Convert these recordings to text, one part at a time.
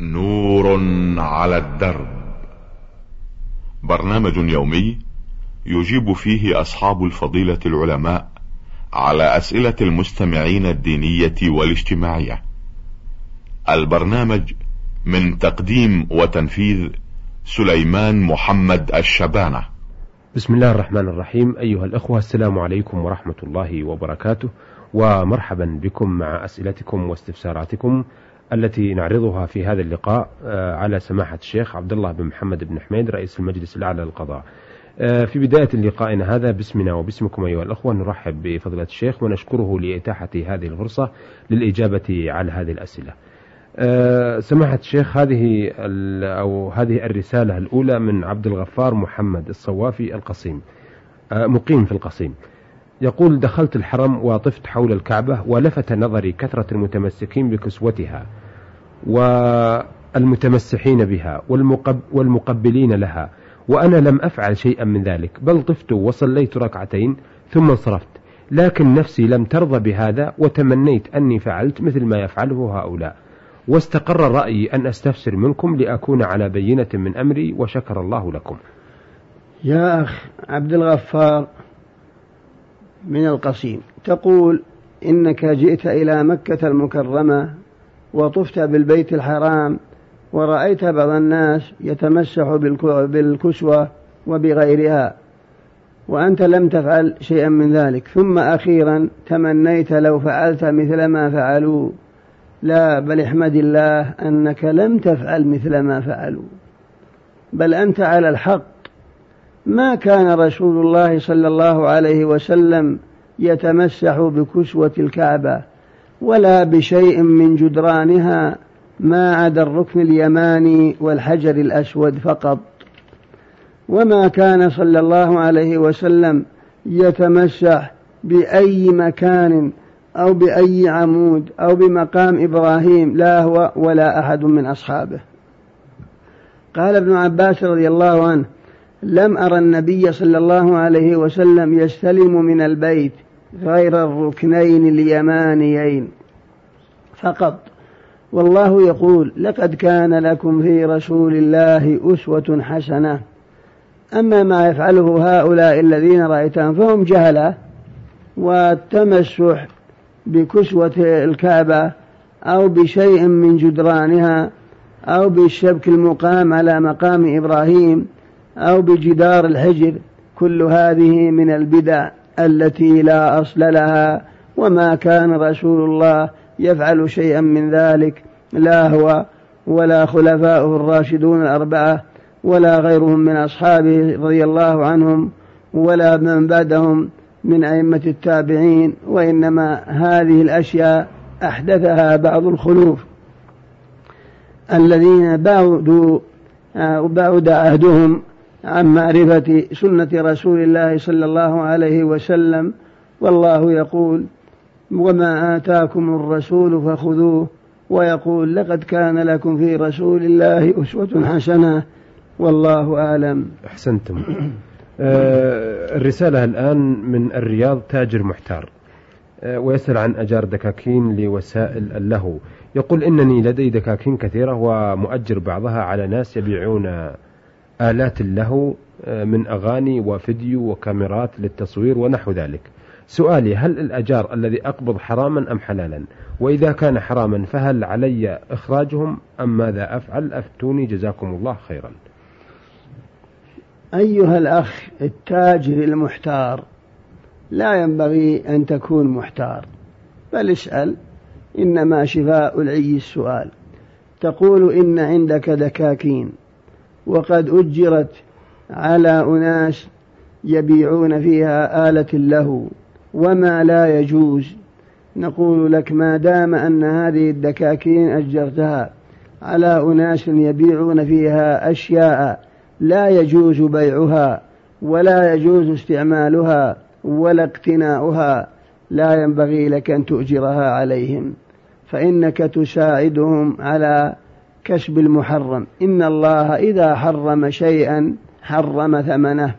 نور على الدرب. برنامج يومي يجيب فيه أصحاب الفضيلة العلماء على أسئلة المستمعين الدينية والاجتماعية. البرنامج من تقديم وتنفيذ سليمان محمد الشبانة. بسم الله الرحمن الرحيم. أيها الأخوة السلام عليكم ورحمة الله وبركاته ومرحبا بكم مع أسئلتكم واستفساراتكم التي نعرضها في هذا اللقاء آه، على سماحة الشيخ عبد الله بن محمد بن حميد رئيس المجلس الأعلى للقضاء. آه، في بداية لقائنا هذا باسمنا وباسمكم أيها الأخوة نرحب بفضيلة الشيخ ونشكره لإتاحة هذه الفرصة للإجابة على هذه الأسئلة. آه، سماحة الشيخ هذه أو هذه الرسالة الأولى من عبد الغفار محمد الصوافي القصيم مقيم في القصيم. يقول دخلت الحرم وطفت حول الكعبة ولفت نظري كثرة المتمسكين بكسوتها والمتمسحين بها والمقب والمقبلين لها وأنا لم أفعل شيئا من ذلك بل طفت وصليت ركعتين ثم انصرفت لكن نفسي لم ترضى بهذا وتمنيت أني فعلت مثل ما يفعله هؤلاء. واستقر رأيي أن أستفسر منكم لأكون على بينة من أمري وشكر الله لكم. يا أخ عبد الغفار من القصيم تقول إنك جئت إلى مكة المكرمة وطفت بالبيت الحرام ورأيت بعض الناس يتمسح بالكسوة وبغيرها وأنت لم تفعل شيئا من ذلك. ثم أخيرا تمنيت لو فعلت مثل ما فعلوا. لا بل احمد الله أنك لم تفعل مثل ما فعلوا. بل أنت على الحق. ما كان رسول الله صلى الله عليه وسلم يتمسح بكسوة الكعبة. ولا بشيء من جدرانها ما عدا الركن اليماني والحجر الأسود فقط. وما كان صلى الله عليه وسلم يتمسح بأي مكان أو بأي عمود أو بمقام إبراهيم لا هو ولا أحد من أصحابه. قال ابن عباس رضي الله عنه لم أرى النبي صلى الله عليه وسلم يستلم من البيت غير الركنين اليمانيين فقط. والله يقول لقد كان لكم في رسول الله أسوة حسنة. أما ما يفعله هؤلاء الذين رأيتهم فهم جهلة والتمسح بكسوة الكعبة أو بشيء من جدرانها أو بالشبك المقام على مقام إبراهيم أو بجدار الحجر كل هذه من البدع. التي لا أصل لها وما كان رسول الله يفعل شيئا من ذلك لا هو ولا خلفاؤه الراشدون الأربعة ولا غيرهم من أصحابه رضي الله عنهم ولا من بعدهم من أئمة التابعين وإنما هذه الأشياء أحدثها بعض الخلوف. الذين بعدوا بعد عهدهم عن معرفة سنة رسول الله صلى الله عليه وسلم والله يقول وما آتاكم الرسول فخذوه ويقول لقد كان لكم في رسول الله أسوة حسنة والله أعلم. أحسنتم. آه الرسالة الآن من الرياض تاجر محتار. آه ويسأل عن أجار دكاكين لوسائل اللهو يقول إنني لدي دكاكين كثيرة ومؤجر بعضها على ناس يبيعون آلات له آه، من أغاني وفيديو وكاميرات للتصوير ونحو ذلك. سؤالي هل الأجار الذي أقبض حراما أم حلالا؟ وإذا كان حراما فهل علي إخراجهم؟ أم ماذا أفعل؟ أفتوني جزاكم الله خيرا. أيها الأخ التاجر المحتار لا ينبغي أن تكون محتار. بل اسأل إنما شفاء العي السؤال. تقول إن عندك دكاكين. وقد أجرت على أناس يبيعون فيها آلة له وما لا يجوز. نقول لك ما دام أن هذه الدكاكين أجرتها على أناس يبيعون فيها أشياء لا يجوز بيعها ولا يجوز استعمالها ولا اقتناؤها. لا ينبغي لك أن تؤجرها عليهم فإنك تساعدهم على كسب المحرم إن الله إذا حرم شيئا حرم ثمنه.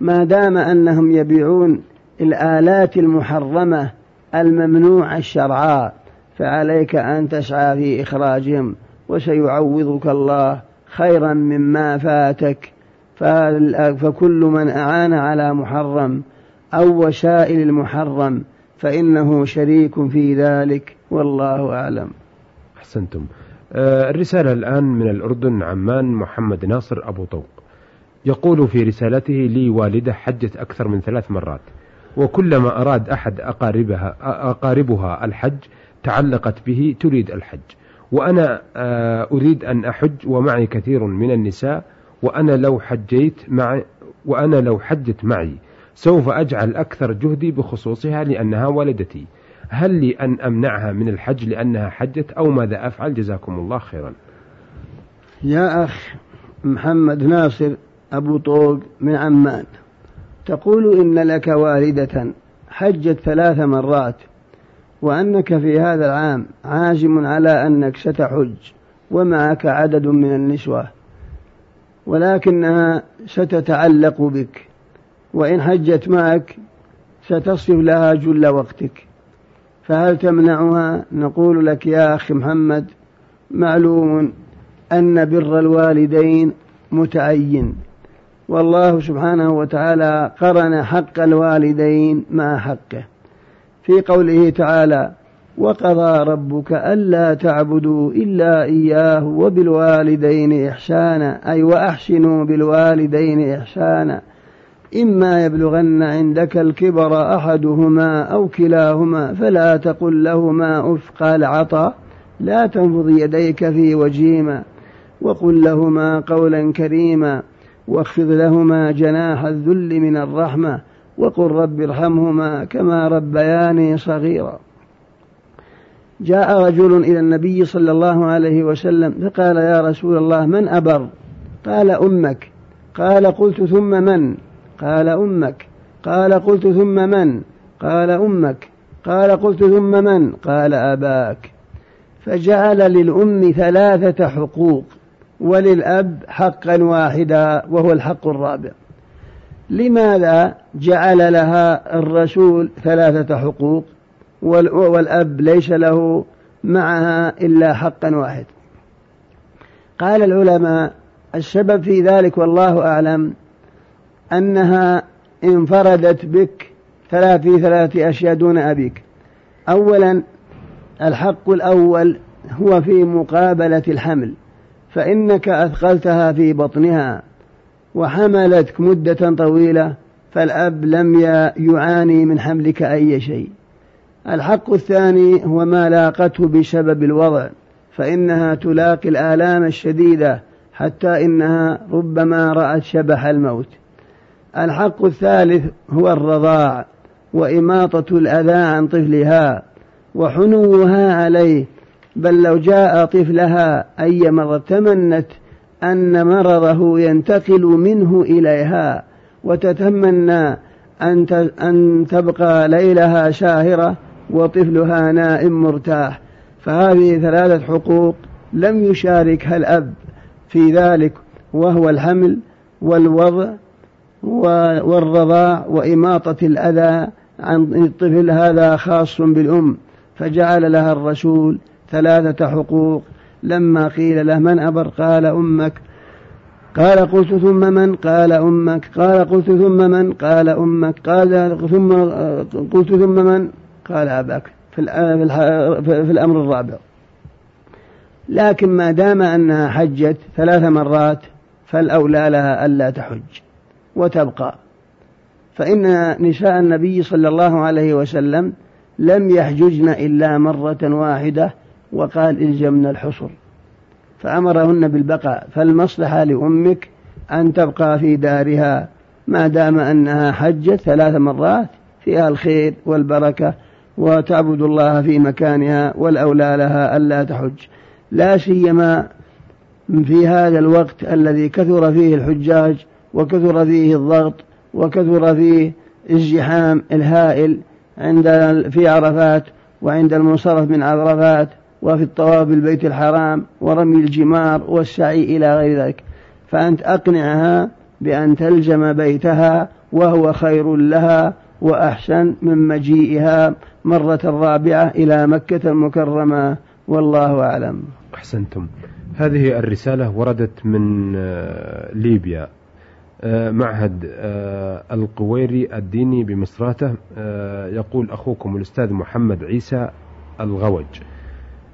ما دام أنهم يبيعون الآلات المحرمة الممنوعة الشرعاء فعليك أن تسعى في إخراجهم وسيعوضك الله خيرا مما فاتك. فكل من أعان على محرم أو وسائل المحرم فإنه شريك في ذلك والله أعلم. أحسنتم. الرسالة الآن من الأردن عمان محمد ناصر أبو طوق. يقول في رسالته لي والدة حجت أكثر من ثلاث مرات وكلما أراد أحد أقاربها أقاربها الحج تعلقت به تريد الحج وأنا آه، أريد أن أحج ومعي كثير من النساء وأنا لو حجيت مع وأنا لو حجت معي سوف أجعل أكثر جهدي بخصوصها لأنها والدتي. هل لي أن أمنعها من الحج لأنها حجت أو ماذا أفعل؟ جزاكم الله خيرا. يا أخ محمد ناصر أبو طوق من عمان تقول إن لك والدة حجت ثلاث مرات وأنك في هذا العام عازم على أنك ستحج ومعك عدد من النسوة ولكنها ستتعلق بك وإن حجت معك ستصرف لها جل وقتك. فهل تمنعها؟ نقول لك يا أخي محمد معلوم أن بر الوالدين متعين. والله سبحانه وتعالى قرن حق الوالدين مع حقه. في قوله تعالى وقضى ربك ألا تعبدوا إلا إياه وبالوالدين إحسانا أي وأحسنوا بالوالدين إحسانا إما يبلغن عندك الكبر أحدهما أو كلاهما فلا تقل لهما أف قال عطا لا تنفض يديك في وجيما. وقل لهما قولا كريما واخفض لهما جناح الذل من الرحمة وقل رب ارحمهما كما ربياني صغيرا. جاء رجل إلى النبي صلى الله عليه وسلم فقال يا رسول الله من أبر؟ قال أمك. قال قلت ثم من؟ قال أمك. قال قلت ثم من؟ قال أمك. قال قلت ثم من؟ قال أباك. فجعل للأم ثلاثة حقوق وللأب حقا واحدا وهو الحق الرابع. لماذا جعل لها الرسول ثلاثة حقوق والأب ليس له معها إلا حقا واحد؟ قال العلماء السبب في ذلك والله أعلم أنها انفردت بك ثلاث في ثلاثة أشياء دون أبيك. أولا الحق الأول هو في مقابلة الحمل فإنك أثقلتها في بطنها وحملتك مدة طويلة فالأب لم يعاني من حملك أي شيء. الحق الثاني هو ما لاقته بسبب الوضع فإنها تلاقي الآلام الشديدة حتى إنها ربما رأت شبح الموت. الحق الثالث هو الرضاع وإماطة الأذى عن طفلها وحنوها عليه بل لو جاء طفلها أي مرة تمنت أن مرضه ينتقل منه إليها وتتمنى أن أن تبقى ليلها شاهرة وطفلها نائم مرتاح. فهذه ثلاثة حقوق لم يشاركها الأب في ذلك وهو الحمل والوضع والرضاع وإماطة الأذى عن الطفل هذا خاص بالأم فجعل لها الرسول ثلاثة حقوق. لما قيل له من أبر؟ قال أمك. قال قلت ثم من؟ قال أمك. قال قلت ثم من؟ قال أمك. قال ثم قلت ثم من؟ قال أباك. في, في الأمر الرابع. لكن ما دام أنها حجت ثلاث مرات فالأولى لها ألا تحج. وتبقى. فإن نساء النبي صلى الله عليه وسلم لم يحججن إلا مرة واحدة وقال الجمن الحصر. فأمرهن بالبقاء فالمصلحة لأمك أن تبقى في دارها ما دام أنها حجت ثلاث مرات فيها الخير والبركة وتعبد الله في مكانها والأولى لها ألا تحج. لا سيما في هذا الوقت الذي كثر فيه الحجاج وكثر فيه الضغط وكثر فيه الزحام الهائل عند في عرفات وعند المنصرف من عرفات وفي الطواف بالبيت الحرام ورمي الجمار والسعي إلى غير ذلك. فأنت أقنعها بأن تلزم بيتها وهو خير لها وأحسن من مجيئها مرة رابعة إلى مكة المكرمة. والله أعلم. أحسنتم. هذه الرسالة وردت من آه، ليبيا. معهد آه، القويري الديني بمصراته يقول أخوكم الأستاذ محمد عيسى الغوج.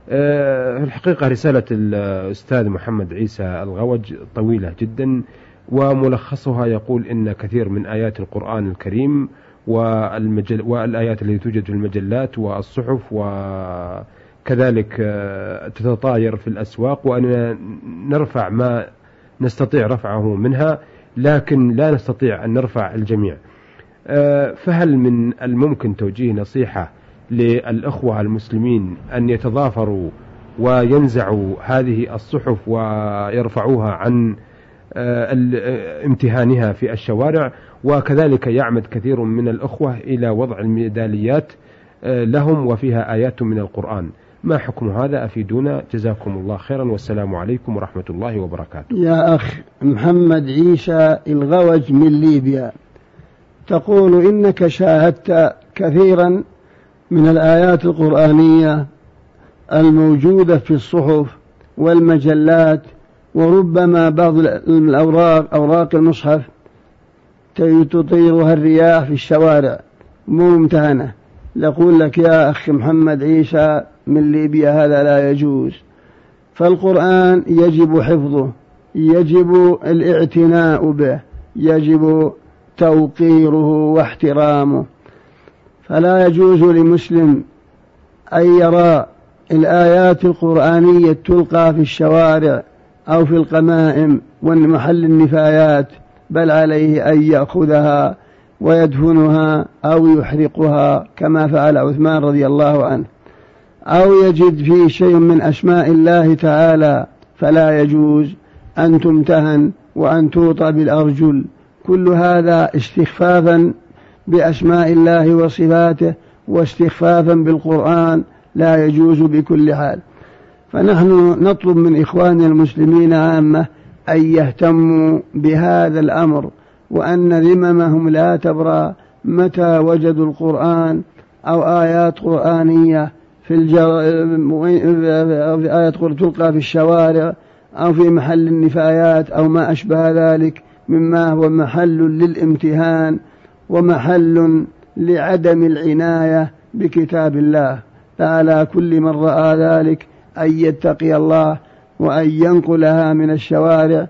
في الحقيقة رسالة الأستاذ محمد عيسى الغوج طويلة جدا وملخصها يقول إن كثير من آيات القرآن الكريم والمجل والآيات التي توجد في المجلات والصحف وكذلك آه، تتطاير في الأسواق وأن نرفع ما نستطيع رفعه منها. لكن لا نستطيع أن نرفع الجميع. آه، فهل من الممكن توجيه نصيحة للأخوة المسلمين أن يتضافروا وينزعوا هذه الصحف ويرفعوها عن آه، امتهانها في الشوارع؟ وكذلك يعمد كثير من الأخوة إلى وضع الميداليات آه، لهم وفيها آيات من القرآن. ما حكم هذا؟ أفيدونا. جزاكم الله خيرا. والسلام عليكم ورحمة الله وبركاته. يا أخ محمد عيسى الغوج من ليبيا. تقول إنك شاهدت كثيرا من الآيات القرآنية الموجودة في الصحف والمجلات وربما بعض الأوراق أوراق المصحف تطيرها الرياح في الشوارع. ممتهنة. نقول لك يا أخي محمد عيسى من ليبيا هذا لا يجوز. فالقرآن يجب حفظه يجب الاعتناء به يجب توقيره واحترامه. فلا يجوز لمسلم أن يرى الآيات القرآنية تلقى في الشوارع أو في القمائم ومحل النفايات بل عليه أن يأخذها ويدفنها أو يحرقها كما فعل عثمان رضي الله عنه. أو يجد فيه شيء من أسماء الله تعالى فلا يجوز أن تمتهن وأن توطى بالأرجل. كل هذا استخفافا بأسماء الله وصفاته واستخفافا بالقرآن لا يجوز بكل حال. فنحن نطلب من إخواننا المسلمين عامة أن يهتموا بهذا الأمر وأن ذممهم لا تبرى متى وجدوا القرآن أو آيات قرآنية في الجر... في آيات تلقى في الشوارع أو في محل النفايات أو ما أشبه ذلك مما هو محل للامتهان ومحل لعدم العناية بكتاب الله. فعلى كل من رأى ذلك أن يتقي الله وأن ينقلها من الشوارع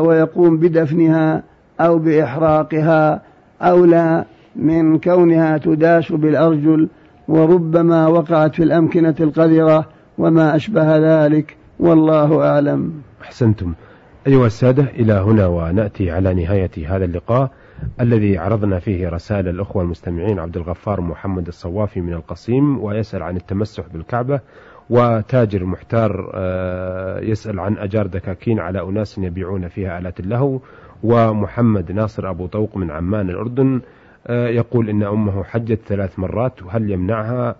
ويقوم بدفنها أو بإحراقها أولى من كونها تداس بالأرجل وربما وقعت في الأمكنة القذرة وما أشبه ذلك والله أعلم. أحسنتم. أيها السادة إلى هنا ونأتي على نهاية هذا اللقاء الذي عرضنا فيه رسائل الأخوة المستمعين عبد الغفار محمد الصوافي من القصيم ويسأل عن التمسح بالكعبة وتاجر محتار آه، يسأل عن أجار دكاكين على أناس يبيعون فيها آلات اللهو ومحمد ناصر أبو طوق من عمان الأردن يقول إن أمه حجت ثلاث مرات وهل يمنعها؟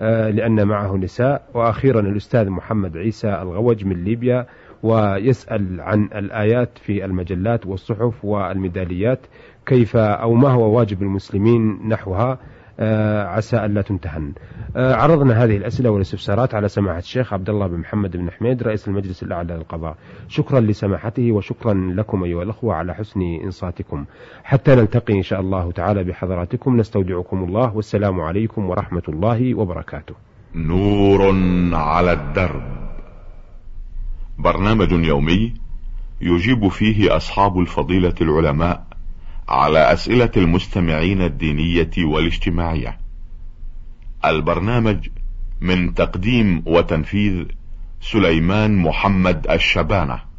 آه، لأن معه نساء. وأخيرا الأستاذ محمد عيسى الغوج من ليبيا ويسأل عن الآيات في المجلات والصحف والميداليات كيف أو ما هو واجب المسلمين نحوها. آه، عسى ألا تمتهن آه، عرضنا هذه الأسئلة والاستفسارات على سماحة الشيخ عبد الله بن محمد بن حميد رئيس المجلس الأعلى للقضاء. شكرا لسماحته وشكرا لكم أيها الأخوة على حسن إنصاتكم. حتى نلتقي إن شاء الله تعالى بحضراتكم. نستودعكم الله. والسلام عليكم ورحمة الله وبركاته. نور على الدرب. برنامج يومي يجيب فيه أصحاب الفضيلة العلماء على أسئلة المستمعين الدينية والاجتماعية. البرنامج من تقديم وتنفيذ سليمان محمد الشبانة.